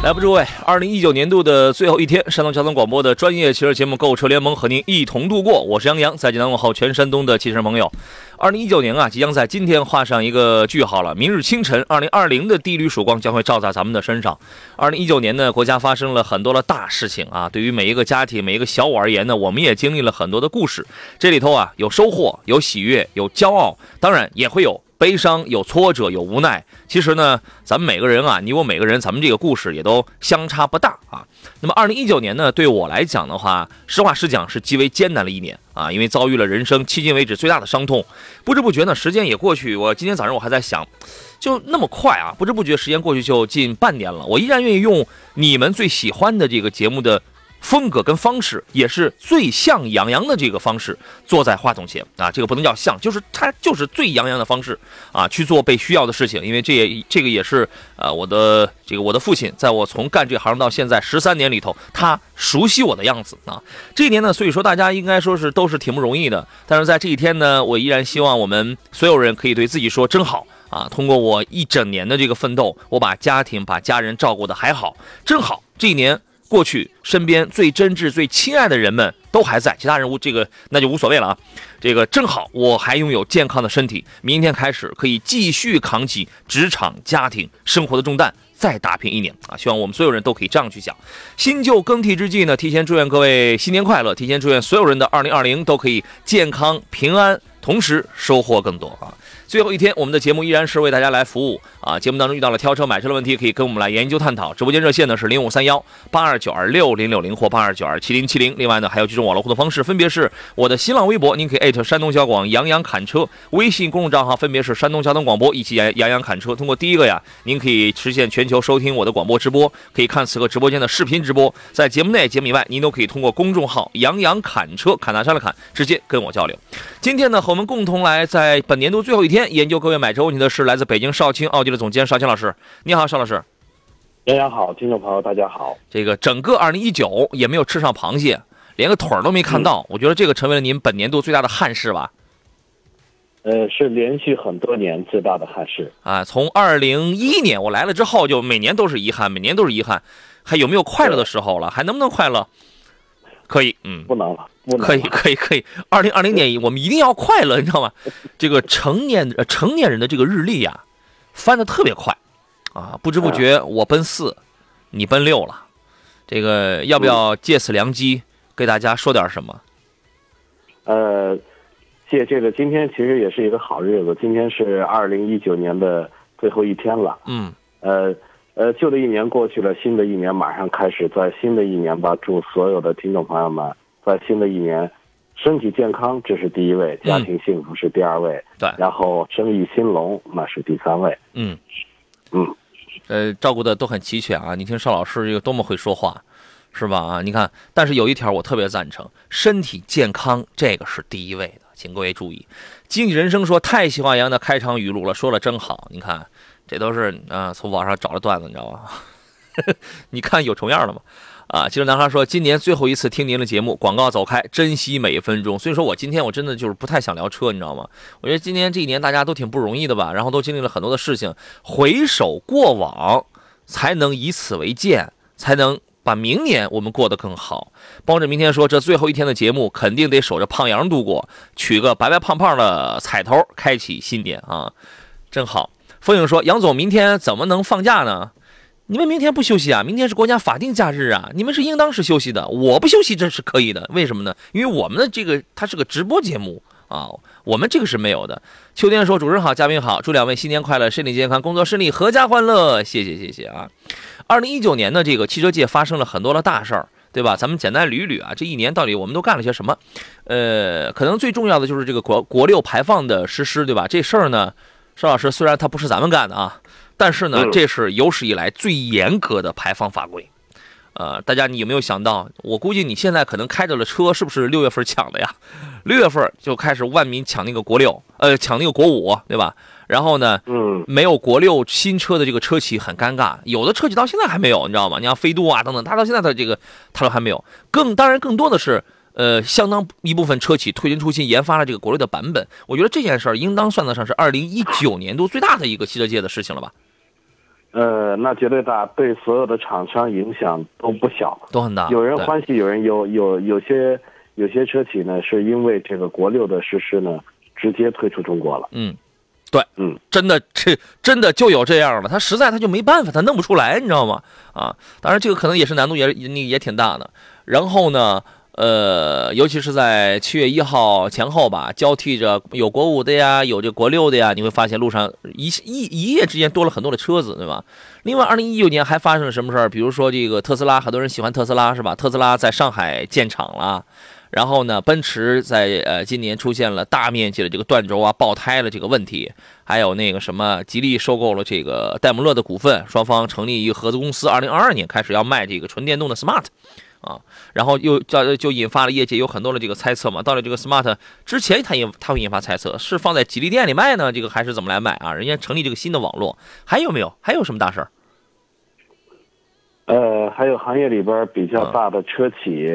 来吧，诸位，二零一九年度的最后一天，山东交通广播的专业汽车节目《购车联盟》和您一同度过。我是杨洋，在济南问候全山东的汽车朋友。二零一九年啊，即将在今天画上一个句号了。明日清晨，二零二零的第一缕曙光将会照在咱们的身上。二零一九年呢，国家发生了很多的大事情啊。对于每一个家庭、每一个小我而言呢，我们也经历了很多的故事。这里头啊，有收获，有喜悦，有骄傲，当然也会有。悲伤有挫折有无奈，其实呢，咱们每个人啊，你我每个人，咱们这个故事也都相差不大啊。那么，二零一九年呢，对我来讲的话，实话实讲是极为艰难的一年啊，因为遭遇了人生迄今为止最大的伤痛。不知不觉呢，时间也过去，我今天早上我还在想，就那么快啊，不知不觉时间过去就近半年了。我依然愿意用你们最喜欢的这个节目的。风格跟方式也是最像杨洋的这个方式，坐在话筒前啊，这个不能叫像，就是他就是最杨洋的方式啊，去做被需要的事情。因为这也这个也是呃我的这个我的父亲，在我从干这行到现在十三年里头，他熟悉我的样子啊。这一年呢，所以说大家应该说是都是挺不容易的。但是在这一天呢，我依然希望我们所有人可以对自己说真好啊。通过我一整年的这个奋斗，我把家庭把家人照顾的还好，真好。这一年。过去身边最真挚、最亲爱的人们都还在，其他人物这个那就无所谓了啊。这个正好我还拥有健康的身体，明天开始可以继续扛起职场、家庭、生活的重担，再打拼一年啊！希望我们所有人都可以这样去想。新旧更替之际呢，提前祝愿各位新年快乐，提前祝愿所有人的二零二零都可以健康平安，同时收获更多啊！最后一天，我们的节目依然是为大家来服务啊！节目当中遇到了挑车、买车的问题，可以跟我们来研究探讨。直播间热线呢是零五三幺八二九二六零六零或八二九二七零七零。另外呢，还有几种网络互动方式，分别是我的新浪微博，您可以艾特山东小广杨洋侃车；微信公众账号分别是山东交通广播以及杨杨洋侃车。通过第一个呀，您可以实现全球收听我的广播直播，可以看此刻直播间的视频直播。在节目内、节目以外，您都可以通过公众号杨洋侃车侃大山的侃，直接跟我交流。今天呢，和我们们共同来在本年度最后一天研究各位买车问题的是来自北京少卿奥迪的总监少卿老师。你好，邵老师。大家好，听众朋友大家好。这个整个二零一九也没有吃上螃蟹，连个腿儿都没看到。我觉得这个成为了您本年度最大的憾事吧。呃，是连续很多年最大的憾事啊。从二零一一年我来了之后，就每年都是遗憾，每年都是遗憾。还有没有快乐的时候了？还能不能快乐？可以，嗯，不能了。可以可以可以，二零二零年 我们一定要快乐，你知道吗？这个成年呃成年人的这个日历呀，翻的特别快，啊，不知不觉我奔四，你奔六了，这个要不要借此良机给大家说点什么？呃，借这个今天其实也是一个好日子，今天是二零一九年的最后一天了。嗯。呃呃，旧的一年过去了，新的一年马上开始，在新的一年吧，祝所有的听众朋友们。在新的一年，身体健康这是第一位，家庭幸福是第二位，对，然后生意兴隆那是第三位。嗯嗯，呃，照顾的都很齐全啊！你听邵老师又多么会说话，是吧？啊，你看，但是有一条我特别赞成，身体健康这个是第一位的，请各位注意。经济人生说太喜欢杨的开场语录了，说了真好。你看，这都是啊，从网上找的段子，你知道吧？你看有重样的吗？啊，其实男孩说，今年最后一次听您的节目，广告走开，珍惜每一分钟。所以说我今天我真的就是不太想聊车，你知道吗？我觉得今年这一年大家都挺不容易的吧，然后都经历了很多的事情，回首过往，才能以此为鉴，才能把明年我们过得更好。帮着明天说，这最后一天的节目肯定得守着胖羊度过，取个白白胖胖的彩头，开启新年啊，真好。风影说，杨总明天怎么能放假呢？你们明天不休息啊？明天是国家法定假日啊！你们是应当是休息的。我不休息这是可以的，为什么呢？因为我们的这个它是个直播节目啊，我们这个是没有的。秋天说：“主持人好，嘉宾好，祝两位新年快乐，身体健康，工作顺利，阖家欢乐。”谢谢谢谢啊！二零一九年的，这个汽车界发生了很多的大事儿，对吧？咱们简单捋捋啊，这一年到底我们都干了些什么？呃，可能最重要的就是这个国国六排放的实施，对吧？这事儿呢，邵老师虽然它不是咱们干的啊，但是呢，这是有史以来最严格的排放法规。呃，大家你有没有想到？我估计你现在可能开着的车是不是六月份抢的呀？六月份就开始万民抢那个国六，呃，抢那个国五，对吧？然后呢，嗯，没有国六新车的这个车企很尴尬，有的车企到现在还没有，你知道吗？你像飞度啊等等，它到现在的这个它都还没有。更当然更多的是，呃，相当一部分车企推陈出新，研发了这个国六的版本。我觉得这件事儿应当算得上是二零一九年度最大的一个汽车界的事情了吧？呃，那绝对大，对所有的厂商影响都不小，都很大。有人欢喜，有人忧，有有些有些车企呢，是因为这个国六的实施呢，直接退出中国了。嗯，对，嗯，真的这真的就有这样的，他实在他就没办法，他弄不出来，你知道吗？啊，当然这个可能也是难度也也也挺大的。然后呢，呃，尤其是在七月一号前后吧，交替着有国五的呀，有这国六的呀，你会发现路上一一一夜之间多了很多的车子，对吧？另外，二零一九年还发生了什么事儿？比如说这个特斯拉，很多人喜欢特斯拉是吧？特斯拉在上海建厂了。然后呢，奔驰在呃今年出现了大面积的这个断轴啊、爆胎的这个问题，还有那个什么，吉利收购了这个戴姆勒的股份，双方成立一个合资公司，二零二二年开始要卖这个纯电动的 Smart，啊，然后又叫就引发了业界有很多的这个猜测嘛，到了这个 Smart 之前，它引它会引发猜测，是放在吉利店里卖呢，这个还是怎么来卖啊？人家成立这个新的网络，还有没有？还有什么大事儿？呃，还有行业里边比较大的车企，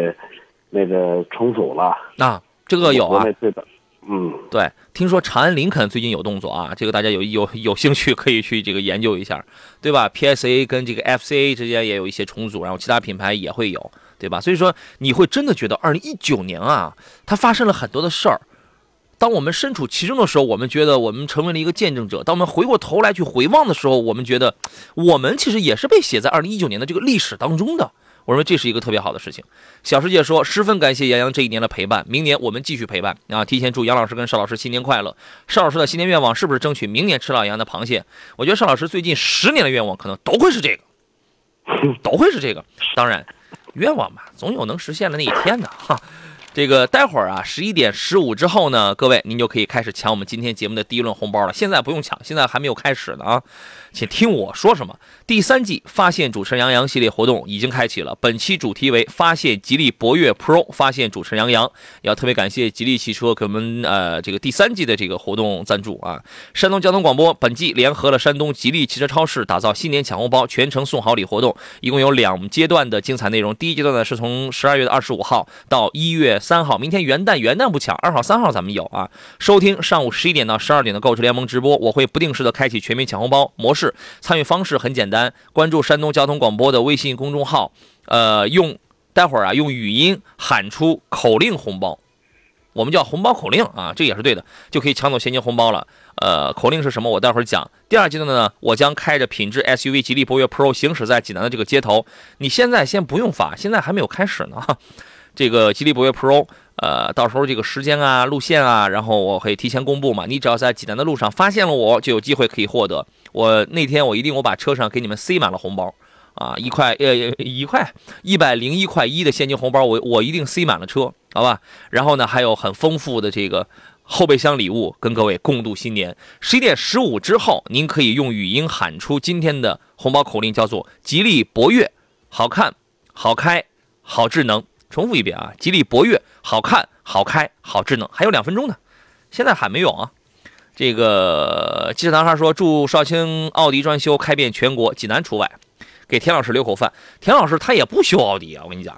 那个重组了。啊，这个有啊对的，嗯，对，听说长安林肯最近有动作啊，这个大家有有有兴趣可以去这个研究一下，对吧？PSA 跟这个 FCA 之间也有一些重组，然后其他品牌也会有，对吧？所以说你会真的觉得二零一九年啊，它发生了很多的事儿。当我们身处其中的时候，我们觉得我们成为了一个见证者；当我们回过头来去回望的时候，我们觉得我们其实也是被写在二零一九年的这个历史当中的。我认为这是一个特别好的事情。小世界说，十分感谢杨洋这一年的陪伴，明年我们继续陪伴啊！提前祝杨老师跟邵老师新年快乐。邵老师的新年愿望是不是争取明年吃老杨洋的螃蟹？我觉得邵老师最近十年的愿望可能都会是这个，都会是这个。当然，愿望吧，总有能实现的那一天的 哈。这个待会儿啊，十一点十五之后呢，各位您就可以开始抢我们今天节目的第一轮红包了。现在不用抢，现在还没有开始呢啊，请听我说什么。第三季发现主持人杨洋系列活动已经开启了，本期主题为发现吉利博越 Pro，发现主持人杨洋。要特别感谢吉利汽车给我们呃这个第三季的这个活动赞助啊。山东交通广播本季联合了山东吉利汽车超市，打造新年抢红包、全程送好礼活动，一共有两阶段的精彩内容。第一阶段呢是从十二月的二十五号到一月三号，明天元旦元旦不抢，二号三号咱们有啊。收听上午十一点到十二点的购车联盟直播，我会不定时的开启全民抢红包模式。参与方式很简单，关注山东交通广播的微信公众号，呃，用待会儿啊用语音喊出口令红包，我们叫红包口令啊，这也是对的，就可以抢走现金红包了。呃，口令是什么？我待会儿讲。第二阶段呢，我将开着品质 SUV 吉利博越 Pro 行驶在济南的这个街头。你现在先不用发，现在还没有开始呢。这个吉利博越 Pro，呃，到时候这个时间啊、路线啊，然后我会提前公布嘛。你只要在济南的路上发现了我，就有机会可以获得。我那天我一定我把车上给你们塞满了红包啊，一块呃 一块一百零一块一的现金红包，我我一定塞满了车，好吧？然后呢，还有很丰富的这个后备箱礼物，跟各位共度新年。十一点十五之后，您可以用语音喊出今天的红包口令，叫做“吉利博越，好看、好开、好智能”。重复一遍啊，吉利博越，好看、好开、好智能，还有两分钟呢，现在喊没有啊？这个记者男孩说：“祝少卿奥迪专修开遍全国，济南除外。”给田老师留口饭。田老师他也不修奥迪啊，我跟你讲。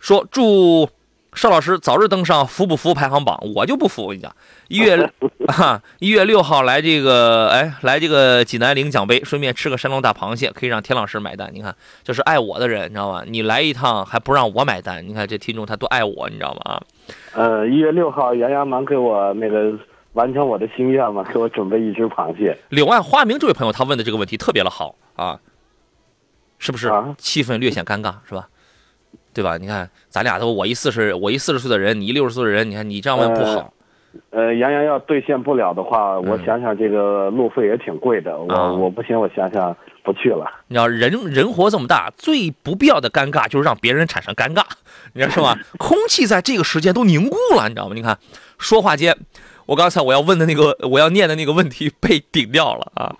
说祝邵老师早日登上服不服排行榜，我就不服。我跟你讲，一月 啊一月六号来这个哎来这个济南领奖杯，顺便吃个山东大螃蟹，可以让田老师买单。你看，这是爱我的人，你知道吗？你来一趟还不让我买单，你看这听众他多爱我，你知道吗？啊，呃，一月六号，杨洋忙给我那个完成我的心愿吗？给我准备一只螃蟹。柳暗花明这位朋友他问的这个问题特别的好啊，是不是啊？气氛略显尴尬，是吧？对吧？你看咱俩都我一四十我一四十岁的人，你一六十岁的人，你看你这样问不好。呃，杨洋要兑现不了的话，我想想这个路费也挺贵的，我我不行，我想想不去了。你知道人人活这么大，最不必要的尴尬就是让别人产生尴尬，你知道是吧？空气在这个时间都凝固了，你知道吗？你看，说话间，我刚才我要问的那个我要念的那个问题被顶掉了啊！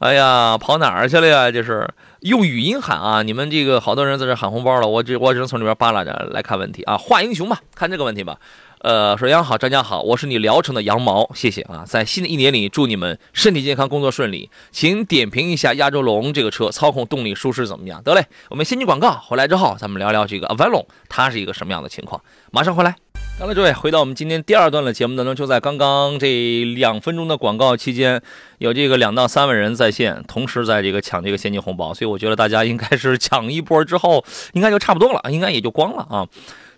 哎呀，跑哪儿去了呀？这是用语音喊啊！你们这个好多人在这喊红包了，我只我只能从里边扒拉着来看问题啊。画英雄吧，看这个问题吧。呃，说杨好，张家好，我是你聊城的羊毛，谢谢啊！在新的一年里，祝你们身体健康，工作顺利。请点评一下亚洲龙这个车操控动力舒适怎么样？得嘞，我们先进广告，回来之后咱们聊聊这个 Avalon 它是一个什么样的情况。马上回来。好了，各位，回到我们今天第二段的节目当中，就在刚刚这两分钟的广告期间，有这个两到三万人在线，同时在这个抢这个现金红包，所以我觉得大家应该是抢一波之后，应该就差不多了，应该也就光了啊。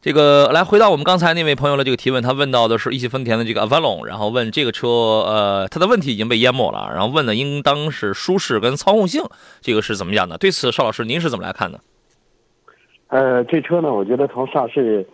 这个来回到我们刚才那位朋友的这个提问，他问到的是一汽丰田的这个 Avalon，然后问这个车，呃，他的问题已经被淹没了，然后问的应当是舒适跟操控性，这个是怎么样的？对此，邵老师您是怎么来看的？呃，这车呢，我觉得从上市，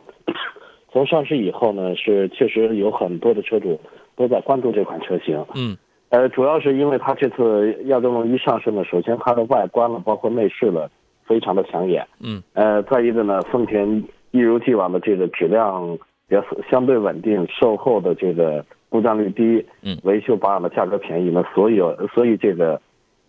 从上市以后呢，是确实有很多的车主都在关注这款车型。嗯呃，主要是因为它这次亚洲龙一上市呢，首先它的外观了，包括内饰了，非常的抢眼。嗯呃，再一个呢，丰田一如既往的这个质量也相对稳定，售后的这个故障率低，嗯维修保养的价格便宜呢，所以所以这个，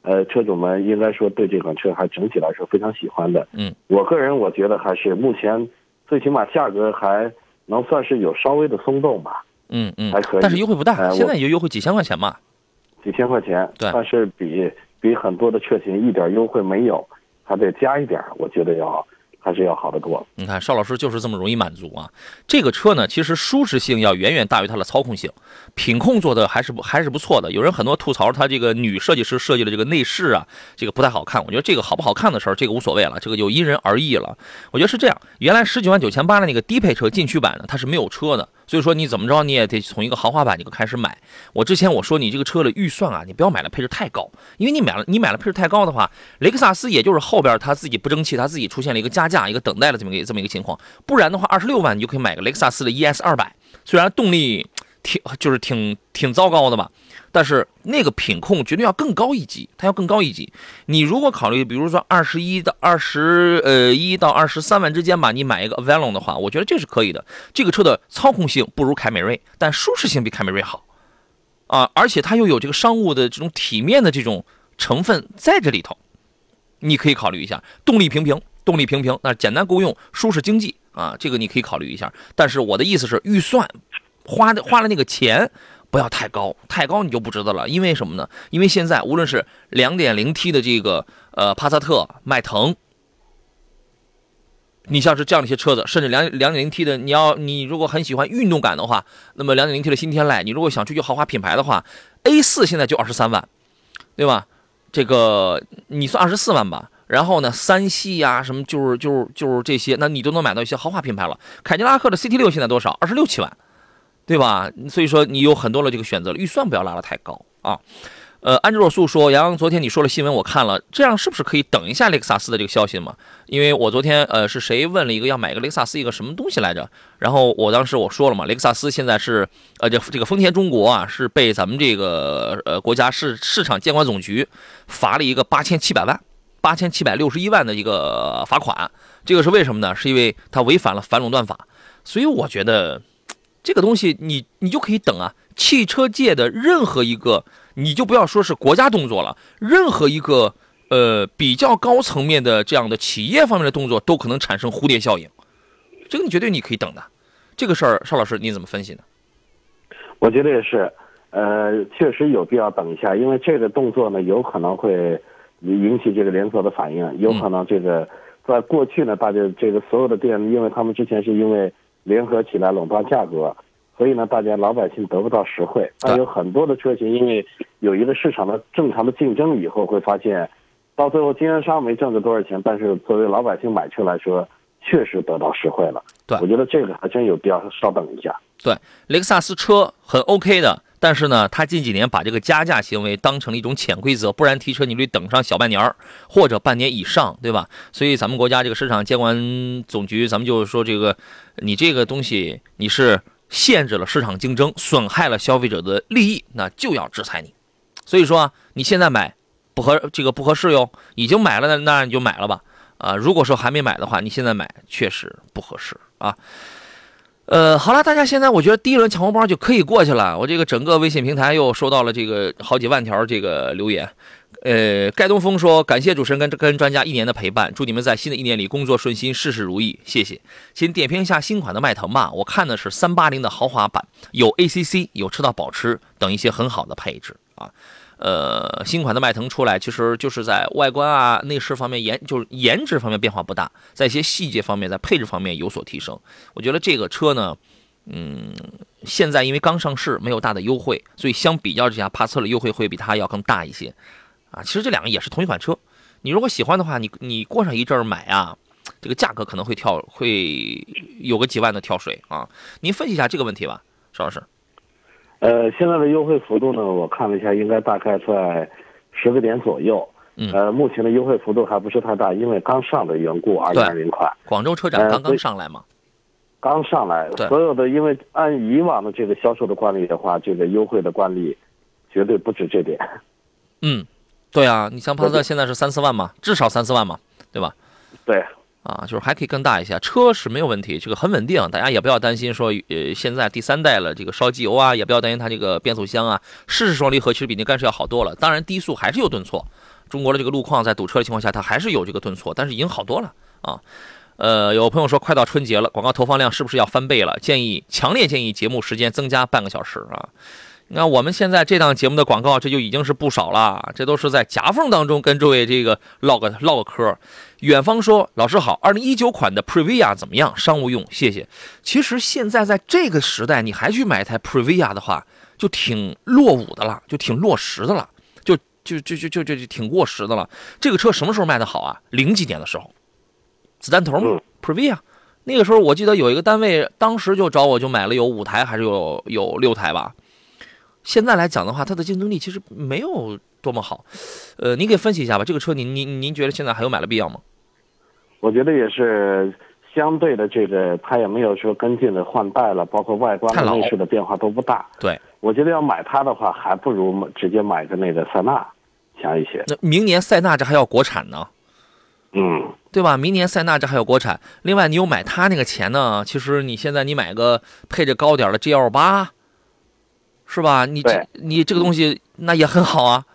呃，车主们应该说对这款车还整体来说非常喜欢的。嗯，我个人我觉得还是目前最起码价格还能算是有稍微的松动吧，嗯嗯还可以但是优惠不大，呃现在也就优惠几千块钱嘛。几千块钱，对但是比比很多的车型一点优惠没有，还得加一点，我觉得要还是要好得多。你看邵老师就是这么容易满足啊。这个车呢，其实舒适性要远远大于它的操控性，品控做的还是不还是不错的。有人很多吐槽它这个女设计师设计的这个内饰啊，这个不太好看。我觉得这个好不好看的时候，这个无所谓了，这个就因人而异了。我觉得是这样，原来十九万九千八的那个低配车进取版呢，它是没有车的，所以说你怎么着你也得从一个豪华版你就开始买。我之前我说你这个车的预算啊，你不要买了配置太高，因为你买了你买了配置太高的话，雷克萨斯也就是后边它自己不争气，它自己出现了一个加价、一个等待的这么一个这么一个情况。不然的话，二十六万你就可以买个雷克萨斯的 ES 二百，虽然动力挺就是挺挺糟糕的吧，但是那个品控绝对要更高一级，它要更高一级。你如果考虑，比如说二十一到二十呃一到二十三万之间吧，你买一个 Avalon 的话，我觉得这是可以的。这个车的操控性不如凯美瑞，但舒适性比凯美瑞好啊，而且它又有这个商务的这种体面的这种成分在这里头，你可以考虑一下。动力平平，动力平平，那简单够用，舒适经济啊，这个你可以考虑一下。但是我的意思是，预算花的花了那个钱。不要太高，太高你就不值得了。因为什么呢？因为现在无论是 2.0T 的这个呃帕萨特、迈腾，你像是这样的一些车子，甚至两两点零 T 的，你要你如果很喜欢运动感的话，那么两点零 T 的新天籁，你如果想追求豪华品牌的话，A 四现在就二十三万，对吧？这个你算二十四万吧。然后呢，三系呀、什么就是就是就是这些，那你都能买到一些豪华品牌了。凯迪拉克的 CT 六现在多少？二十六七万，对吧？所以说你有很多的这个选择了，预算不要拉得太高啊。呃，安之若素说，杨洋昨天你说了新闻，我看了，这样是不是可以等一下雷克萨斯的这个消息嘛？因为我昨天呃是谁问了一个要买个雷克萨斯一个什么东西来着？然后我当时我说了嘛，雷克萨斯现在是呃这这个丰田中国啊是被咱们这个呃国家市市场监管总局罚了一个八千七百万，八千七百六十一万的一个罚款。这个是为什么呢？是因为它违反了反垄断法。所以我觉得这个东西你你就可以等啊，汽车界的任何一个。你就不要说是国家动作了，任何一个呃比较高层面的这样的企业方面的动作，都可能产生蝴蝶效应。这个你绝对你可以等的。这个事儿，邵老师你怎么分析呢？我觉得也是，呃，确实有必要等一下，因为这个动作呢，有可能会引起这个连锁的反应，有可能这个在过去呢，大家这个所有的店，因为他们之前是因为联合起来垄断价格。所以呢，大家老百姓得不到实惠。但有很多的车型，因为有一个市场的正常的竞争以后，会发现，到最后经销商没挣着多少钱，但是作为老百姓买车来说，确实得到实惠了。对，我觉得这个还真有必要稍等一下。对，雷克萨斯车很 OK 的，但是呢，他近几年把这个加价行为当成了一种潜规则，不然提车你得等上小半年或者半年以上，对吧？所以咱们国家这个市场监管总局，咱们就是说这个，你这个东西你是。限制了市场竞争，损害了消费者的利益，那就要制裁你。所以说啊，你现在买不合这个不合适哟，已经买了那那你就买了吧。啊，如果说还没买的话，你现在买确实不合适啊。呃，好了，大家现在我觉得第一轮抢红包就可以过去了。我这个整个微信平台又收到了这个好几万条这个留言。呃，盖东风说感谢主持人跟跟专家一年的陪伴，祝你们在新的一年里工作顺心，事事如意，谢谢。请点评一下新款的迈腾吧，我看的是三八零的豪华版，有 ACC，有车道保持等一些很好的配置啊。呃，新款的迈腾出来，其实就是在外观啊、内饰方面颜就是颜值方面变化不大，在一些细节方面，在配置方面有所提升。我觉得这个车呢，嗯，现在因为刚上市，没有大的优惠，所以相比较之下，帕萨特的优惠会比它要更大一些。啊，其实这两个也是同一款车，你如果喜欢的话，你你过上一阵儿买啊，这个价格可能会跳，会有个几万的跳水啊。您分析一下这个问题吧，邵老师。呃，现在的优惠幅度呢，我看了一下，应该大概在十个点左右。嗯。呃，目前的优惠幅度还不是太大，因为刚上的缘故，二零二零款。广州车展刚刚上来嘛。刚上来，所有的因为按以往的这个销售的惯例的话，这个优惠的惯例绝对不止这点。嗯，对啊，你像帕萨特现在是三四万嘛，至少三四万嘛，对吧？对。啊，就是还可以更大一些，车是没有问题，这个很稳定，大家也不要担心说，呃，现在第三代了，这个烧机油啊，也不要担心它这个变速箱啊，湿式双离合其实比那干式要好多了。当然低速还是有顿挫，中国的这个路况在堵车的情况下，它还是有这个顿挫，但是已经好多了啊。呃，有朋友说快到春节了，广告投放量是不是要翻倍了？建议强烈建议节目时间增加半个小时啊。你看我们现在这档节目的广告，这就已经是不少了，这都是在夹缝当中跟诸位这个唠个唠个嗑。远方说：“老师好，二零一九款的 Previa 怎么样？商务用，谢谢。其实现在在这个时代，你还去买台 Previa 的话，就挺落伍的了，就挺落实的了，就就就就就就挺过时的了。这个车什么时候卖的好啊？零几年的时候，子弹头吗，Previa，那个时候我记得有一个单位，当时就找我就买了有五台还是有有六台吧。现在来讲的话，它的竞争力其实没有。”多么好，呃，您给分析一下吧。这个车，您您您觉得现在还有买的必要吗？我觉得也是相对的，这个它也没有说跟进的换代了，包括外观、内饰的变化都不大。对，我觉得要买它的话，还不如直接买个那个塞纳强一些。那明年塞纳这还要国产呢，嗯，对吧？明年塞纳这还有国产。另外，你有买它那个钱呢，其实你现在你买个配置高点的 G L 八，是吧？你这你这个东西那也很好啊。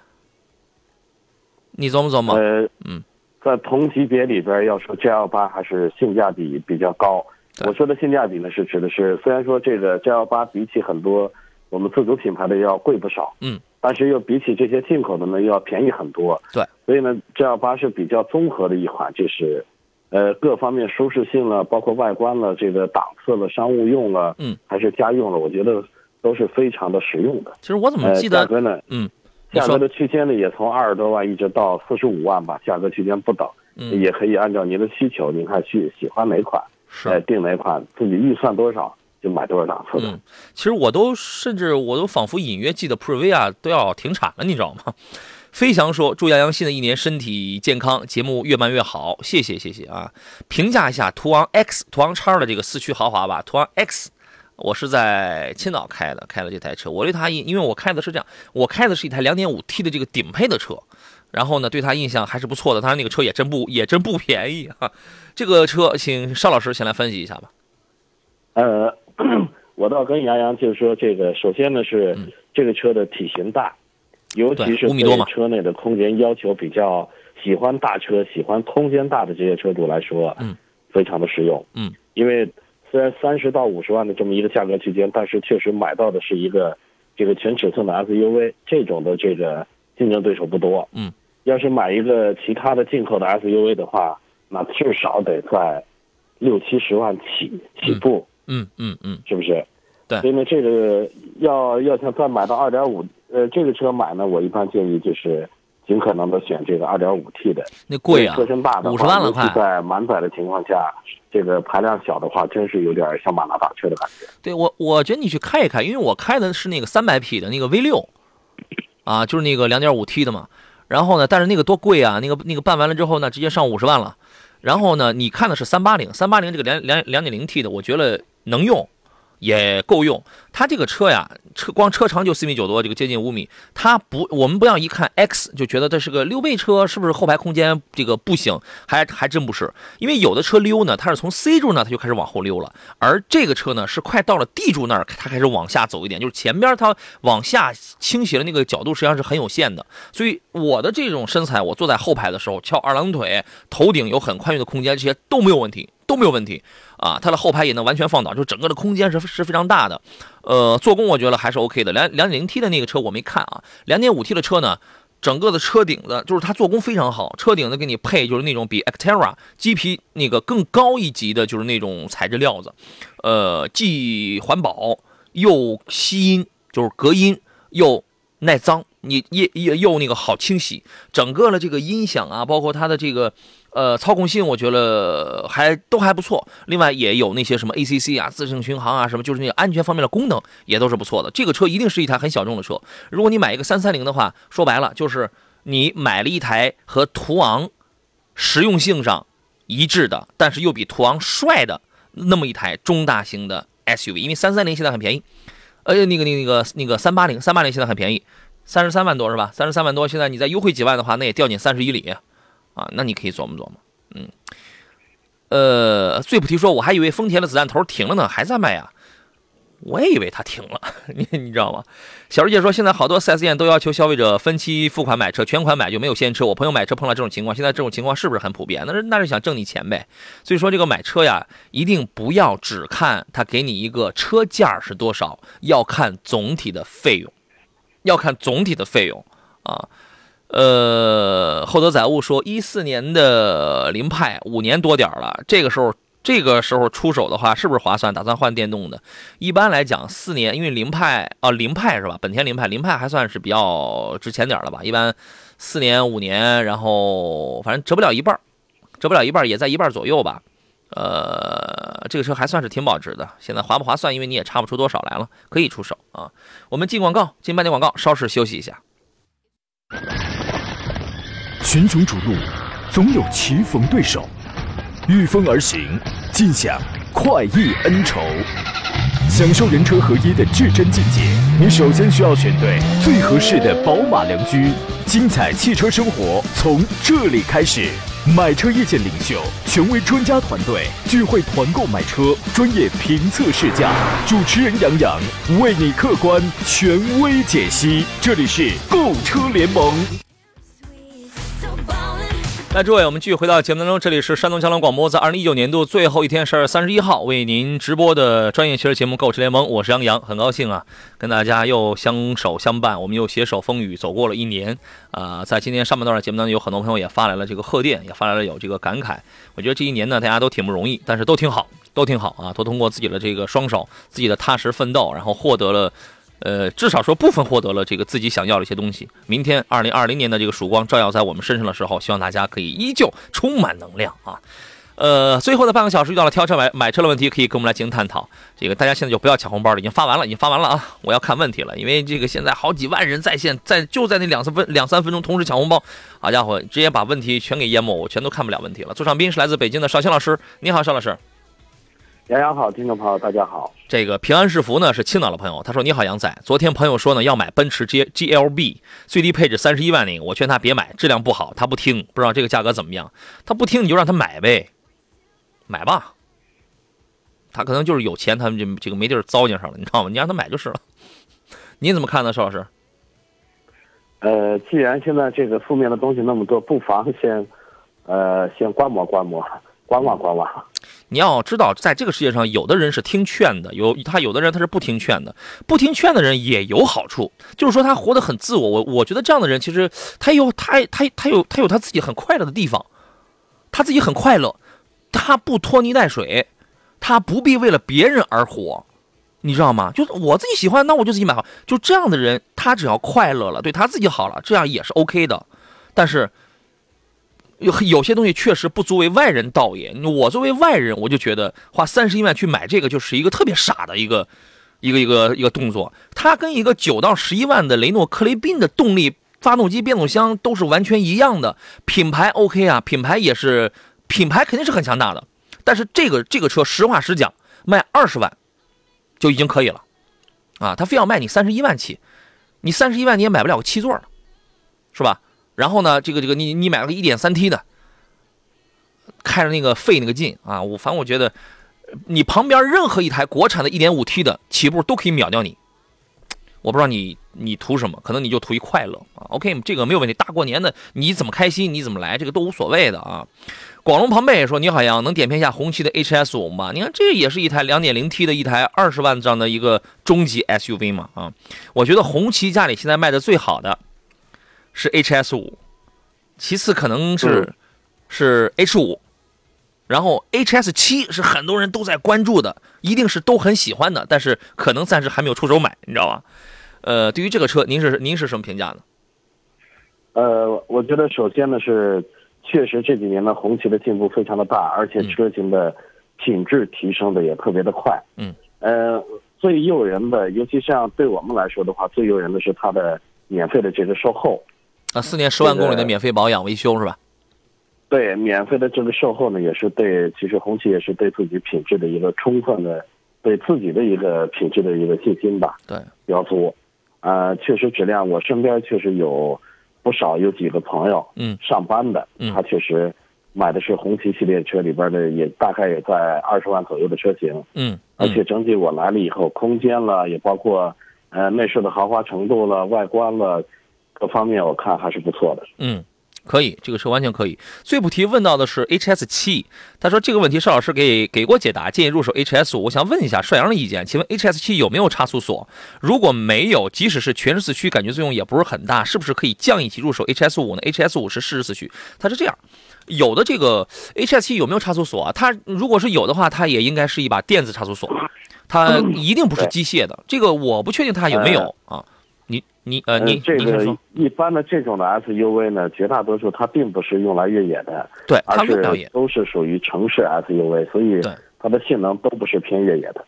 你琢磨琢磨，呃，嗯，在同级别里边，要说 G L 八还是性价比比较高。我说的性价比呢，是指的是虽然说这个 G L 八比起很多我们自主品牌的要贵不少，嗯，但是又比起这些进口的呢又要便宜很多。对，所以呢，G L 八是比较综合的一款，就是呃各方面舒适性了，包括外观了，这个档次了，商务用了，嗯，还是家用了，我觉得都是非常的实用的。其实我怎么记得，价格呢？嗯。价格的区间呢，也从二十多万一直到四十五万吧，价格区间不等，嗯也可以按照您的需求，您看去喜欢哪款，哎，定哪款，自己预算多少就买多少档次的。嗯，其实我都甚至我都仿佛隐约记得普瑞维亚都要停产了，你知道吗？飞翔说祝杨洋新的一年身体健康，节目越办越好，谢谢谢谢啊！评价一下途昂 X、途昂叉的这个四驱豪华吧，途昂 X。我是在青岛开的，开了这台车。我对它印，因为我开的是这样，我开的是一台 2.5T 的这个顶配的车，然后呢，对它印象还是不错的。当然，那个车也真不也真不便宜哈。这个车，请邵老师先来分析一下吧。呃，我倒跟杨洋就是说，这个首先呢是这个车的体型大，尤其是对车内的空间要求比较，喜欢大车、喜欢空间大的这些车主来说，嗯，非常的实用，嗯，因为。虽然三十到五十万的这么一个价格区间，但是确实买到的是一个这个全尺寸的 SUV，这种的这个竞争对手不多。嗯，要是买一个其他的进口的 SUV 的话，那至少得在六七十万起起步。嗯嗯嗯，是不是？对。所以呢，这个要要想再买到二点五，呃，这个车买呢，我一般建议就是尽可能的选这个二点五 T 的。那贵啊，车身大的五十万了快。在满载的情况下。这个排量小的话，真是有点像马拉大车的感觉。对我，我觉得你去开一开，因为我开的是那个三百匹的那个 V 六，啊，就是那个两点五 T 的嘛。然后呢，但是那个多贵啊，那个那个办完了之后呢，直接上五十万了。然后呢，你看的是三八零，三八零这个两两两点零 T 的，我觉得能用，也够用。它这个车呀，车光车长就四米九多，这个接近五米。它不，我们不要一看 X 就觉得这是个溜背车，是不是后排空间这个不行？还还真不是，因为有的车溜呢，它是从 C 柱呢，它就开始往后溜了，而这个车呢是快到了 D 柱那儿，它开始往下走一点，就是前边它往下倾斜的那个角度实际上是很有限的。所以我的这种身材，我坐在后排的时候翘二郎腿，头顶有很宽裕的空间，这些都没有问题，都没有问题。啊，它的后排也能完全放倒，就整个的空间是是非常大的。呃，做工我觉得还是 OK 的。两两点零 T 的那个车我没看啊，两点五 T 的车呢，整个的车顶的，就是它做工非常好，车顶的给你配就是那种比 Actera 鸡皮那个更高一级的，就是那种材质料子，呃，既环保又吸音，就是隔音又耐脏，你也也又那个好清洗，整个的这个音响啊，包括它的这个。呃，操控性我觉得还都还不错，另外也有那些什么 ACC 啊、自适应巡航啊，什么就是那个安全方面的功能也都是不错的。这个车一定是一台很小众的车。如果你买一个三三零的话，说白了就是你买了一台和途昂实用性上一致的，但是又比途昂帅的那么一台中大型的 SUV。因为三三零现在很便宜，呃，那个那个那个那个三八零，三八零现在很便宜，三十三万多是吧？三十三万多，现在你再优惠几万的话，那也掉进三十一里。啊，那你可以琢磨琢磨，嗯，呃，最不提说，我还以为丰田的子弹头停了呢，还在卖呀，我也以为它停了，你你知道吗？小师姐说，现在好多 4S 店都要求消费者分期付款买车，全款买就没有现车。我朋友买车碰到这种情况，现在这种情况是不是很普遍？那是那是想挣你钱呗。所以说这个买车呀，一定不要只看他给你一个车价是多少，要看总体的费用，要看总体的费用啊。呃，厚德载物说，一四年的凌派五年多点了，这个时候这个时候出手的话，是不是划算？打算换电动的？一般来讲，四年，因为凌派啊，凌派是吧？本田凌派，凌派还算是比较值钱点了吧？一般四年五年，然后反正折不了一半，折不了一半，也在一半左右吧。呃，这个车还算是挺保值的。现在划不划算？因为你也差不出多少来了，可以出手啊。我们进广告，进半点广告，稍事休息一下。群雄逐鹿，总有棋逢对手；御风而行，尽享快意恩仇。享受人车合一的至臻境界，你首先需要选对最合适的宝马良驹。精彩汽车生活从这里开始。买车意见领袖，权威专家团队聚会团购买车，专业评测试驾。主持人杨洋为你客观权威解析。这里是购车联盟。那诸位，我们继续回到节目当中，这里是山东交通广播，在二零一九年度最后一天，十二月三十一号为您直播的专业汽车节目《购车联盟》，我是杨洋，很高兴啊，跟大家又相守相伴，我们又携手风雨走过了一年啊。在今天上半段的节目当中，有很多朋友也发来了这个贺电，也发来了有这个感慨。我觉得这一年呢，大家都挺不容易，但是都挺好，都挺好啊，都通过自己的这个双手，自己的踏实奋斗，然后获得了。呃，至少说部分获得了这个自己想要的一些东西。明天二零二零年的这个曙光照耀在我们身上的时候，希望大家可以依旧充满能量啊！呃，最后的半个小时遇到了挑车买买车的问题，可以跟我们来进行探讨。这个大家现在就不要抢红包了，已经发完了，已经发完了啊！我要看问题了，因为这个现在好几万人在线，在就在那两三分两三分钟同时抢红包，好家伙，直接把问题全给淹没，我全都看不了问题了。座上宾是来自北京的邵青老师，你好，邵老师。杨洋好，听众朋友大家好。这个平安是福呢是青岛的朋友，他说你好杨仔，昨天朋友说呢要买奔驰 G G L B，最低配置三十一万那个，我劝他别买，质量不好，他不听，不知道这个价格怎么样，他不听你就让他买呗，买吧。他可能就是有钱，他们就这个没地儿糟践上了，你知道吗？你让他买就是了。你怎么看呢，邵老师？呃，既然现在这个负面的东西那么多，不妨先呃先观摩观摩，观望观望。你要知道，在这个世界上，有的人是听劝的，有他有的人他是不听劝的。不听劝的人也有好处，就是说他活得很自我。我我觉得这样的人其实他有他他他有他有他自己很快乐的地方，他自己很快乐，他不拖泥带水，他不必为了别人而活，你知道吗？就是我自己喜欢，那我就自己买好。就这样的人，他只要快乐了，对他自己好了，这样也是 OK 的。但是。有有些东西确实不足为外人道也。我作为外人，我就觉得花三十一万去买这个，就是一个特别傻的一个，一个一个一个动作。它跟一个九到十一万的雷诺克雷宾的动力发动机、变速箱都是完全一样的，品牌 OK 啊，品牌也是品牌肯定是很强大的。但是这个这个车，实话实讲，卖二十万，就已经可以了，啊，他非要卖你三十一万起，你三十一万你也买不了个七座的，是吧？然后呢，这个这个你你买了个一点三 T 的，开着那个费那个劲啊，我反正我觉得，你旁边任何一台国产的一点五 T 的起步都可以秒掉你。我不知道你你图什么，可能你就图一快乐啊。OK，这个没有问题。大过年的你怎么开心你怎么来，这个都无所谓的啊。广龙庞贝说：“你好，像能点评一下红旗的 HS 五吗？你看这也是一台 2.0T 的一台二十万这样的一个中级 SUV 嘛啊。我觉得红旗家里现在卖的最好的是 HS 五，其次可能是是 H 五，然后 HS 七是很多人都在关注的，一定是都很喜欢的，但是可能暂时还没有出手买，你知道吧？呃，对于这个车，您是您是什么评价呢？呃，我觉得首先呢是，确实这几年呢红旗的进步非常的大，而且车型的品质提升的也特别的快。嗯。呃，最诱人的，尤其像对我们来说的话，最诱人的是它的免费的这个售后。啊，四年十万公里的免费保养维修是吧？对，免费的这个售后呢，也是对，其实红旗也是对自己品质的一个充分的，对自己的一个品质的一个信心吧。对，标足。啊，确实质量，我身边确实有不少有几个朋友，嗯，上班的，嗯，他确实买的是红旗系列车里边的，也大概也在二十万左右的车型，嗯，而且整体我来了以后，空间了，也包括呃内饰的豪华程度了，外观了，各方面我看还是不错的，嗯。可以，这个车完全可以。最不提问到的是 HS 七，他说这个问题邵老师给给过解答，建议入手 HS 五。我想问一下帅阳的意见，请问 HS 七有没有差速锁？如果没有，即使是全时四驱，感觉作用也不是很大，是不是可以降一级入手 HS 五呢？HS 五是适时四驱，它是这样，有的这个 HS 七有没有差速锁啊？它如果是有的话，它也应该是一把电子差速锁，它一定不是机械的。这个我不确定它有没有啊。你你呃，你这个一般的这种的 SUV 呢，绝大多数它并不是用来越野的，对，而是都是属于城市 SUV，所以它的性能都不是偏越野的。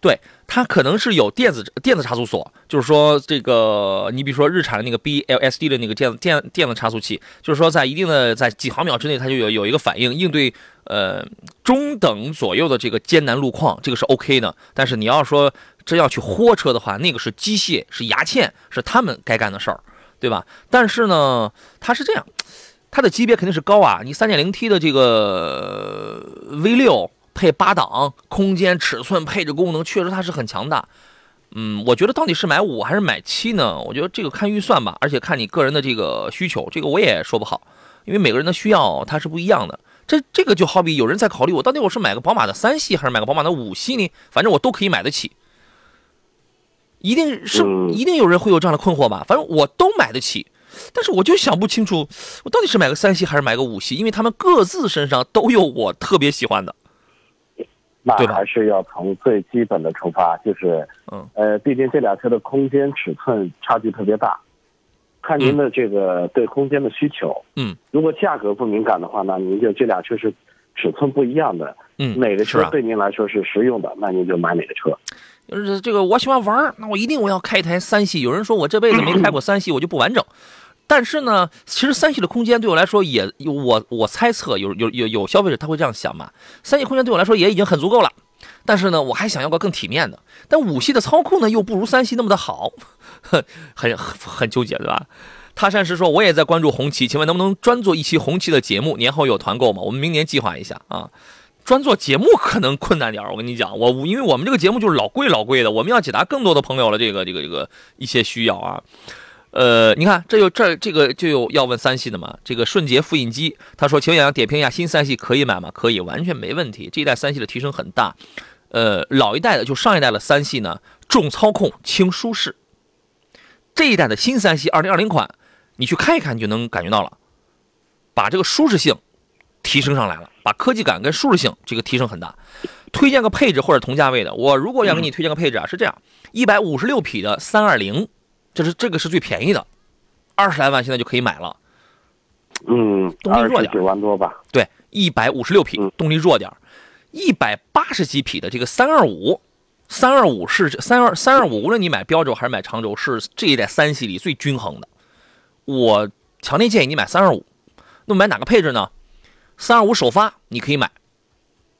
对，它可能是有电子电子差速锁，就是说这个，你比如说日产的那个 BLSD 的那个电子电电子差速器，就是说在一定的在几毫秒之内，它就有有一个反应，应对呃中等左右的这个艰难路况，这个是 OK 的。但是你要说。真要去豁车的话，那个是机械，是牙嵌，是他们该干的事儿，对吧？但是呢，它是这样，它的级别肯定是高啊。你 3.0T 的这个 V6 配八档，空间、尺寸、配置、功能，确实它是很强大。嗯，我觉得到底是买五还是买七呢？我觉得这个看预算吧，而且看你个人的这个需求，这个我也说不好，因为每个人的需要它是不一样的。这这个就好比有人在考虑，我到底我是买个宝马的三系还是买个宝马的五系呢？反正我都可以买得起。一定是一定有人会有这样的困惑吧？反正我都买得起，但是我就想不清楚，我到底是买个三系还是买个五系？因为他们各自身上都有我特别喜欢的。那还是要从最基本的出发，就是嗯呃，毕竟这俩车的空间尺寸差距特别大，看您的这个对空间的需求。嗯，如果价格不敏感的话，那您就这俩车是尺寸不一样的。嗯，哪个车对您来说是实用的，那您就买哪个车。就是这个，我喜欢玩那我一定我要开一台三系。有人说我这辈子没开过三系，我就不完整。但是呢，其实三系的空间对我来说也，有我我猜测有有有有消费者他会这样想嘛，三系空间对我来说也已经很足够了。但是呢，我还想要个更体面的。但五系的操控呢，又不如三系那么的好，很很很纠结，对吧？他善时说，我也在关注红旗，请问能不能专做一期红旗的节目？年后有团购吗？我们明年计划一下啊。专做节目可能困难点我跟你讲，我因为我们这个节目就是老贵老贵的，我们要解答更多的朋友了这个这个这个一些需要啊。呃，你看这有这这个就有要问三系的嘛？这个顺捷复印机，他说请杨洋点评一下新三系可以买吗？可以，完全没问题。这一代三系的提升很大，呃，老一代的就上一代的三系呢重操控轻舒适，这一代的新三系二零二零款，你去看一看你就能感觉到了，把这个舒适性提升上来了。把科技感跟舒适性这个提升很大，推荐个配置或者同价位的。我如果要给你推荐个配置啊，是这样：一百五十六匹的三二零，这是这个是最便宜的，二十来万现在就可以买了。嗯，动力弱点，九万多吧？对，一百五十六匹，动力弱点。一百八十几匹的这个三二五，三二五是三二三二五，无论你买标轴还是买长轴，是这一代三系里最均衡的。我强烈建议你买三二五。那么买哪个配置呢？三二五首发你可以买，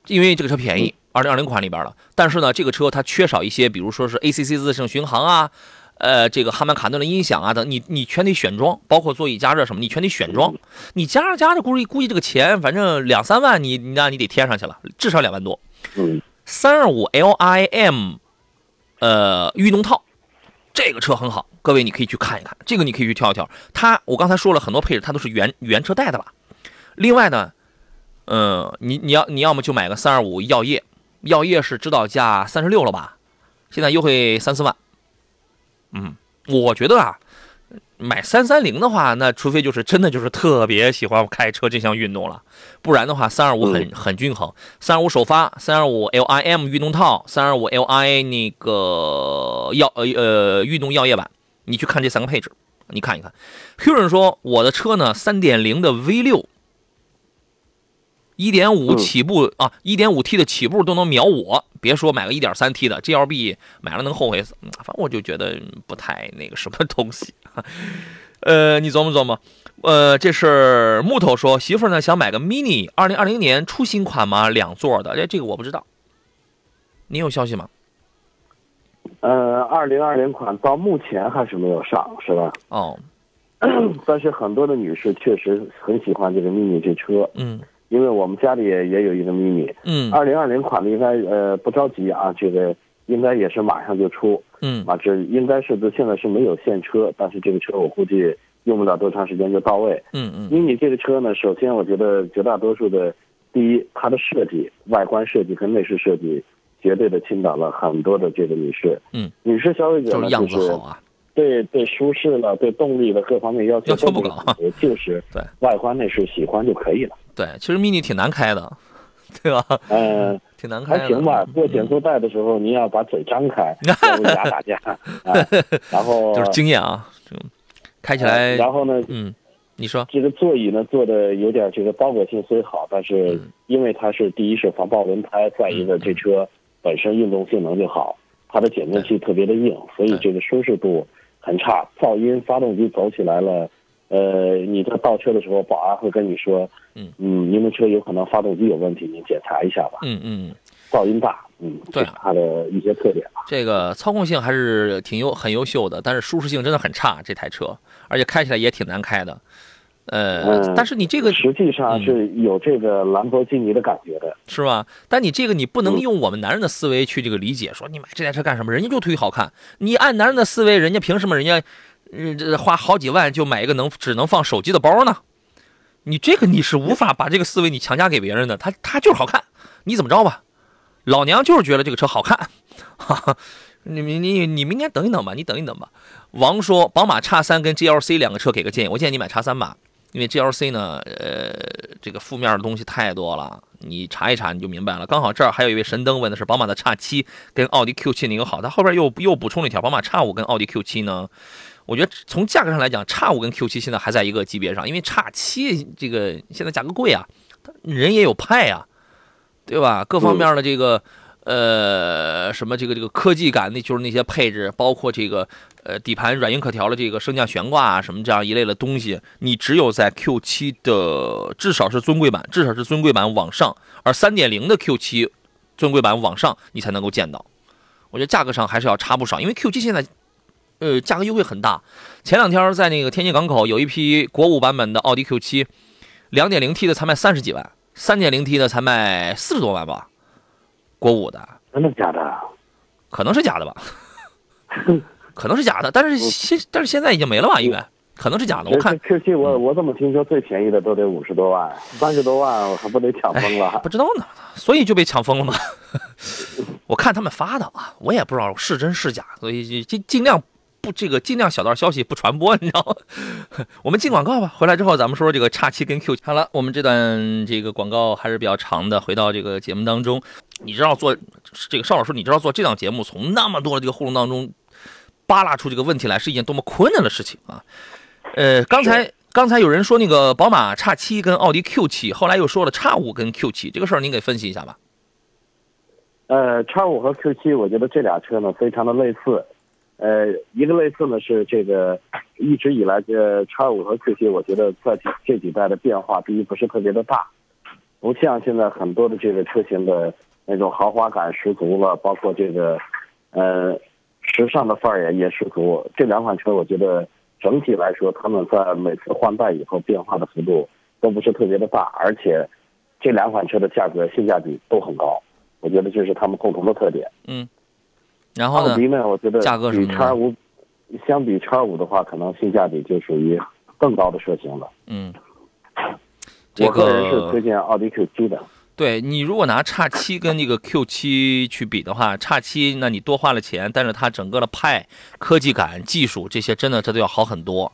因为这个车便宜，二零二零款里边了。但是呢，这个车它缺少一些，比如说是 ACC 自适应巡航啊，呃，这个哈曼卡顿的音响啊等，你你全得选装，包括座椅加热什么，你全得选装。你加着加着，估计估计这个钱，反正两三万，你那你得添上去了，至少两万多。嗯，三二五 LIM，呃，运动套，这个车很好，各位你可以去看一看，这个你可以去挑一挑。它我刚才说了很多配置，它都是原原车带的吧。另外呢，嗯，你你要你要么就买个三二五耀夜，耀夜是指导价三十六了吧？现在优惠三四万。嗯，我觉得啊，买三三零的话，那除非就是真的就是特别喜欢开车这项运动了，不然的话，三二五很很均衡。三二五首发，三二五 LIM 运动套，三二五 LI 那个药呃呃运动药业版，你去看这三个配置，你看一看。有人说我的车呢，三点零的 V 六。一点五起步啊，一点五 T 的起步都能秒我，别说买个一点三 T 的 GLB 买了能后悔死。反正我就觉得不太那个什么东西。呃，你琢磨琢磨。呃，这是木头说媳妇呢想买个 Mini，二零二零年出新款吗？两座的？哎，这个我不知道。你有消息吗？呃，二零二零款到目前还是没有上，是吧？哦。但是很多的女士确实很喜欢这个 Mini 这车。嗯。因为我们家里也也有一个 mini，嗯，二零二零款的应该呃不着急啊，这个应该也是马上就出，嗯，啊这应该是现在是没有现车，但是这个车我估计用不了多长时间就到位，嗯嗯，mini 这个车呢，首先我觉得绝大多数的，第一它的设计、外观设计跟内饰设计，绝对的倾倒了很多的这个女士，嗯，女士消费者呢就是。对对，舒适了，对动力的各方面要求都不高，就是对。外观内饰喜欢就可以了。对，其实 mini 挺难开的，对吧？嗯，挺难开。还行吧，过减速带的时候，您要把嘴张开，用牙打架。然后 就是经验啊，开起来。然后呢，嗯，你说这个座椅呢做的有点这个包裹性虽好，但是因为它是第一是防爆轮胎，再一个这车本身运动性能就好，它的减震器特别的硬，所以这个舒适度。很差，噪音，发动机走起来了，呃，你在倒车的时候，保安会跟你说，嗯嗯，您的车有可能发动机有问题，您检查一下吧。嗯嗯，噪音大，嗯，对，它的一些特点吧。这个操控性还是挺优，很优秀的，但是舒适性真的很差，这台车，而且开起来也挺难开的。呃，但是你这个实际上是有这个兰博基尼的感觉的，是吧？但你这个你不能用我们男人的思维去这个理解，说你买这台车干什么？人家就图好看。你按男人的思维，人家凭什么人家，嗯，这花好几万就买一个能只能放手机的包呢？你这个你是无法把这个思维你强加给别人的。他他就是好看，你怎么着吧？老娘就是觉得这个车好看，哈哈。你你你你明年等一等吧，你等一等吧。王说，宝马叉三跟 GLC 两个车给个建议，我建议你买叉三吧。因为 G L C 呢，呃，这个负面的东西太多了，你查一查你就明白了。刚好这儿还有一位神灯问的是宝马的叉七跟奥迪 Q 七哪个好，他后边又又补充了一条，宝马叉五跟奥迪 Q 七呢，我觉得从价格上来讲，叉五跟 Q 七现在还在一个级别上，因为叉七这个现在价格贵啊，人也有派啊，对吧？各方面的这个。呃，什么这个这个科技感，那就是那些配置，包括这个呃底盘软硬可调的这个升降悬挂啊，什么这样一类的东西，你只有在 Q 七的至少是尊贵版，至少是尊贵版往上，而三点零的 Q 七尊贵版往上，你才能够见到。我觉得价格上还是要差不少，因为 Q 七现在呃价格优惠很大。前两天在那个天津港口有一批国五版本的奥迪 Q7，两点零 T 的才卖三十几万三点零 T 的才卖四十多万吧。国五的，真的假的？可能是假的吧，可能是假的，但是现但是现在已经没了吧？应该可能是假的。我看 Q 七，我我怎么听说最便宜的都得五十多万，三十多万我还不得抢疯了？不知道呢，所以就被抢疯了嘛。我看他们发的啊，我也不知道是真是假，所以尽尽量。不，这个尽量小道消息不传播，你知道吗？我们进广告吧。回来之后，咱们说说这个叉七跟 Q 七。好了，我们这段这个广告还是比较长的。回到这个节目当中，你知道做这个邵老师，你知道做这档节目，从那么多的这个互动当中扒拉出这个问题来，是一件多么困难的事情啊！呃，刚才刚才有人说那个宝马叉七跟奥迪 Q 七，后来又说了叉五跟 Q 七，这个事儿您给分析一下吧。呃，叉五和 Q 七，我觉得这俩车呢非常的类似。呃，一个类似呢是这个，一直以来这叉五和 Q 七，我觉得在这几代的变化，第一不是特别的大，不像现在很多的这个车型的那种豪华感十足了，包括这个，呃，时尚的范儿也也十足。这两款车我觉得整体来说，他们在每次换代以后变化的幅度都不是特别的大，而且这两款车的价格性价比都很高，我觉得这是他们共同的特点。嗯，然后呢？奥迪呢，我觉得价格比叉五，相比叉五的话，可能性价比就属于更高的车型了。嗯，我个人是推荐奥迪 Q 七的。对你如果拿叉七跟那个 Q 七去比的话，叉七那你多花了钱，但是它整个的派、科技感、技术这些真的这都要好很多，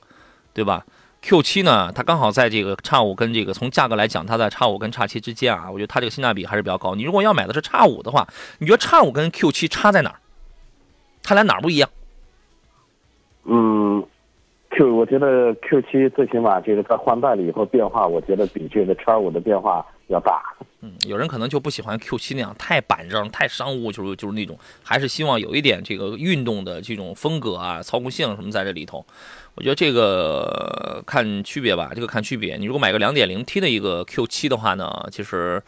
对吧？Q 七呢，它刚好在这个叉五跟这个从价格来讲，它在叉五跟叉七之间啊，我觉得它这个性价比还是比较高。你如果要买的是叉五的话，你觉得叉五跟 Q 七差在哪儿？它俩哪儿不一样？嗯，Q 我觉得 Q 七最起码这个在换代了以后变化，我觉得比这个叉五的变化要大。嗯，有人可能就不喜欢 Q 七那样太板正、太商务，就是就是那种，还是希望有一点这个运动的这种风格啊、操控性什么在这里头。我觉得这个看区别吧，这个看区别。你如果买个两点零 T 的一个 Q 七的话呢，其实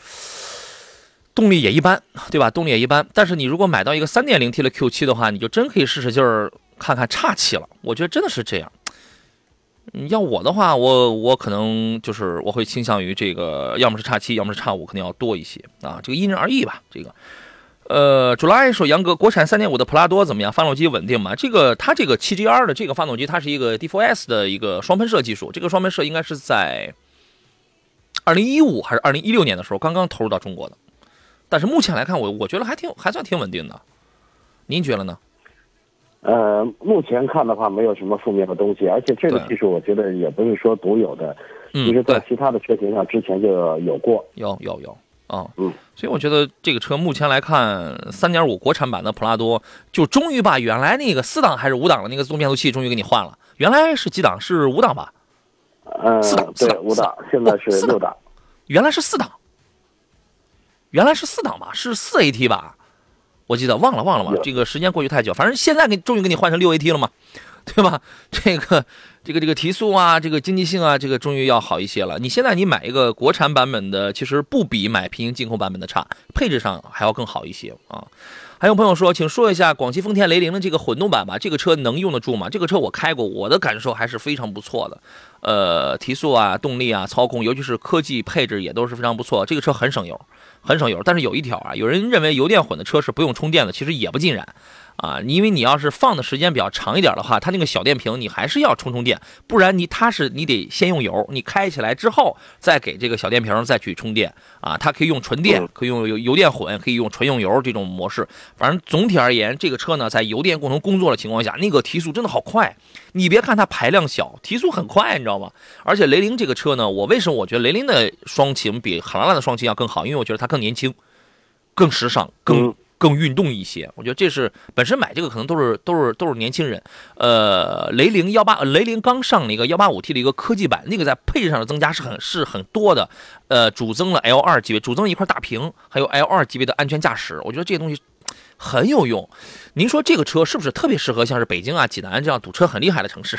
动力也一般，对吧？动力也一般。但是你如果买到一个 3.0T 的 Q 七的话，你就真可以使使劲儿看看叉七了。我觉得真的是这样。要我的话，我我可能就是我会倾向于这个，要么是叉七，要么是叉五，肯定要多一些啊。这个因人而异吧。这个，呃，主来说，杨哥，国产三点五的普拉多怎么样？发动机稳定吗？这个它这个七 GR 的这个发动机，它是一个 D4S 的一个双喷射技术。这个双喷射应该是在二零一五还是二零一六年的时候刚刚投入到中国的。但是目前来看，我我觉得还挺还算挺稳定的。您觉得呢？呃，目前看的话，没有什么负面的东西，而且这个技术我觉得也不是说独有的，其实在其他的车型上之前就有过，有有有，啊，嗯，所以我觉得这个车目前来看，三点五国产版的普拉多就终于把原来那个四档还是五档的那个自动变速器终于给你换了，原来是几档？是五档吧？呃，四档，对，五档，现在是六档，原来是四档，原来是四档吧？是四 AT 吧？我记得忘了忘了吧，这个时间过去太久，反正现在给终于给你换成六 AT 了嘛，对吧？这个这个这个提速啊，这个经济性啊，这个终于要好一些了。你现在你买一个国产版本的，其实不比买平行进口版本的差，配置上还要更好一些啊。还有朋友说，请说一下广汽丰田雷凌的这个混动版吧，这个车能用得住吗？这个车我开过，我的感受还是非常不错的。呃，提速啊，动力啊，操控，尤其是科技配置也都是非常不错。这个车很省油。很省油，但是有一条啊，有人认为油电混的车是不用充电的，其实也不尽然，啊，因为你要是放的时间比较长一点的话，它那个小电瓶你还是要充充电，不然你它是你得先用油，你开起来之后再给这个小电瓶再去充电，啊，它可以用纯电，可以用油油电混，可以用纯用油这种模式。反正总体而言，这个车呢在油电共同工作的情况下，那个提速真的好快。你别看它排量小，提速很快，你知道吗？而且雷凌这个车呢，我为什么我觉得雷凌的双擎比汉兰达的双擎要更好？因为我觉得它更年轻、更时尚、更更运动一些。我觉得这是本身买这个可能都是都是都是年轻人。呃，雷凌幺八，雷凌刚上了一个幺八五 T 的一个科技版，那个在配置上的增加是很是很多的。呃，主增了 L 二级别，主增了一块大屏，还有 L 二级别的安全驾驶。我觉得这些东西。很有用，您说这个车是不是特别适合像是北京啊、济南这样堵车很厉害的城市？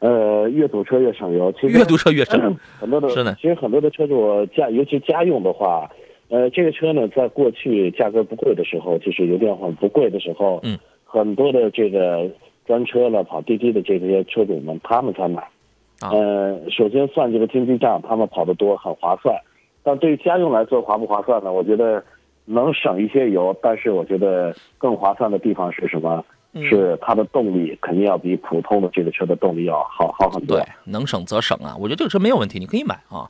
呃，越堵车越省油，其实越堵车越省。很多的是呢，其实很多的车主家，尤其家用的话，呃，这个车呢，在过去价格不贵的时候，就是油电混不贵的时候，嗯，很多的这个专车了、跑滴滴的这些车主们，他们才买。呃，首先算这个经济账，他们跑得多，很划算。但对于家用来说，划不划算呢？我觉得。能省一些油，但是我觉得更划算的地方是什么？是它的动力肯定要比普通的这个车的动力要好好很多。对，能省则省啊！我觉得这个车没有问题，你可以买啊。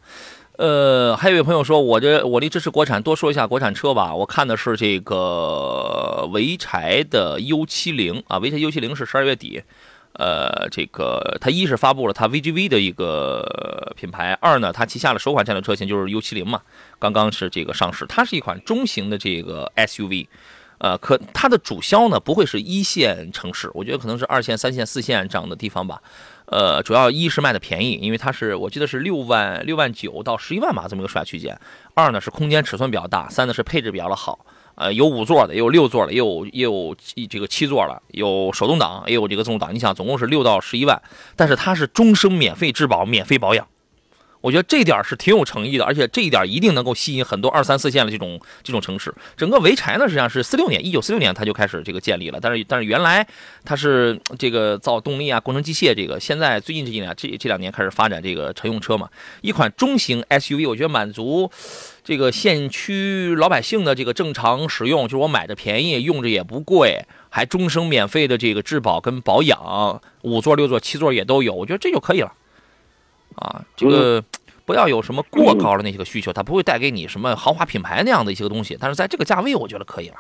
呃，还有一位朋友说，我这我离支持国产，多说一下国产车吧。我看的是这个潍柴的 U 七零啊，潍柴 U 七零是十二月底。呃，这个它一是发布了它 VGV 的一个品牌，二呢，它旗下的首款战略车型就是 U70 嘛，刚刚是这个上市。它是一款中型的这个 SUV，呃，可它的主销呢不会是一线城市，我觉得可能是二线、三线、四线这样的地方吧。呃，主要一是卖的便宜，因为它是我记得是六万六万九到十一万吧这么一个售价区间。二呢是空间尺寸比较大，三呢是配置比较的好。呃，有五座的，也有六座的，也有也有这个七座了，有手动挡，也有这个自动挡。你想，总共是六到十一万，但是它是终生免费质保、免费保养。我觉得这一点是挺有诚意的，而且这一点一定能够吸引很多二三四线的这种这种城市。整个潍柴呢，实际上是四六年，一九四六年它就开始这个建立了，但是但是原来它是这个造动力啊、工程机械这个，现在最近这几年这这两年开始发展这个乘用车嘛，一款中型 SUV，我觉得满足这个县区老百姓的这个正常使用，就是我买的便宜，用着也不贵，还终生免费的这个质保跟保养，五座、六座、七座也都有，我觉得这就可以了。啊，这个不要有什么过高的那些个需求，它不会带给你什么豪华品牌那样的一些个东西，但是在这个价位，我觉得可以了。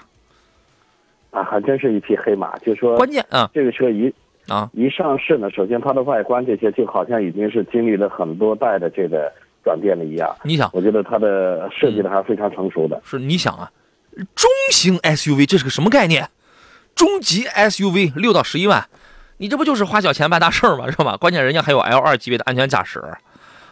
啊，还真是一匹黑马，就是说，关键啊，这个车一啊一上市呢，首先它的外观这些就好像已经是经历了很多代的这个转变了一样。你想，我觉得它的设计的还是非常成熟的。是你想啊，中型 SUV 这是个什么概念？中级 SUV 六到十一万，你这不就是花小钱办大事儿吗？是吧？关键人家还有 L 二级别的安全驾驶，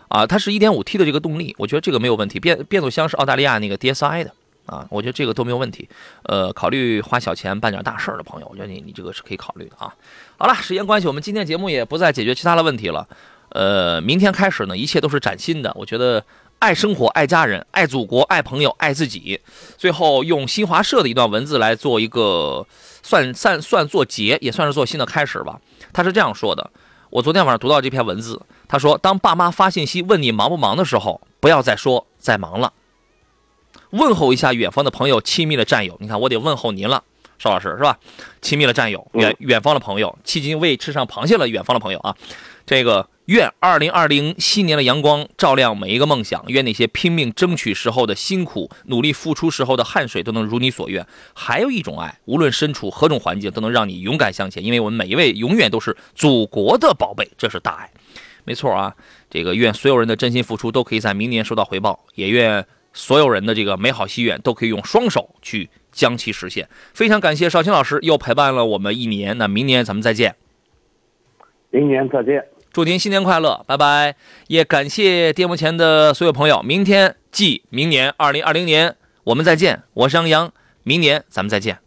啊，它是一点五 T 的这个动力，我觉得这个没有问题。变变速箱是澳大利亚那个 DSI 的。啊，我觉得这个都没有问题。呃，考虑花小钱办点大事儿的朋友，我觉得你你这个是可以考虑的啊。好了，时间关系，我们今天节目也不再解决其他的问题了。呃，明天开始呢，一切都是崭新的。我觉得爱生活、爱家人、爱祖国、爱朋友、爱自己。最后用新华社的一段文字来做一个算算算做结，也算是做新的开始吧。他是这样说的：我昨天晚上读到这篇文字，他说，当爸妈发信息问你忙不忙的时候，不要再说在忙了。问候一下远方的朋友，亲密的战友。你看，我得问候您了，邵老师是吧？亲密的战友，远远方的朋友，迄今未吃上螃蟹了，远方的朋友啊。这个愿二零二零新年的阳光照亮每一个梦想，愿那些拼命争取时候的辛苦，努力付出时候的汗水都能如你所愿。还有一种爱，无论身处何种环境，都能让你勇敢向前，因为我们每一位永远都是祖国的宝贝，这是大爱。没错啊，这个愿所有人的真心付出都可以在明年收到回报，也愿。所有人的这个美好心愿都可以用双手去将其实现。非常感谢邵青老师又陪伴了我们一年，那明年咱们再见。明年再见，祝您新年快乐，拜拜。也感谢电幕前的所有朋友，明天即明年二零二零年，我们再见。我是杨洋，明年咱们再见。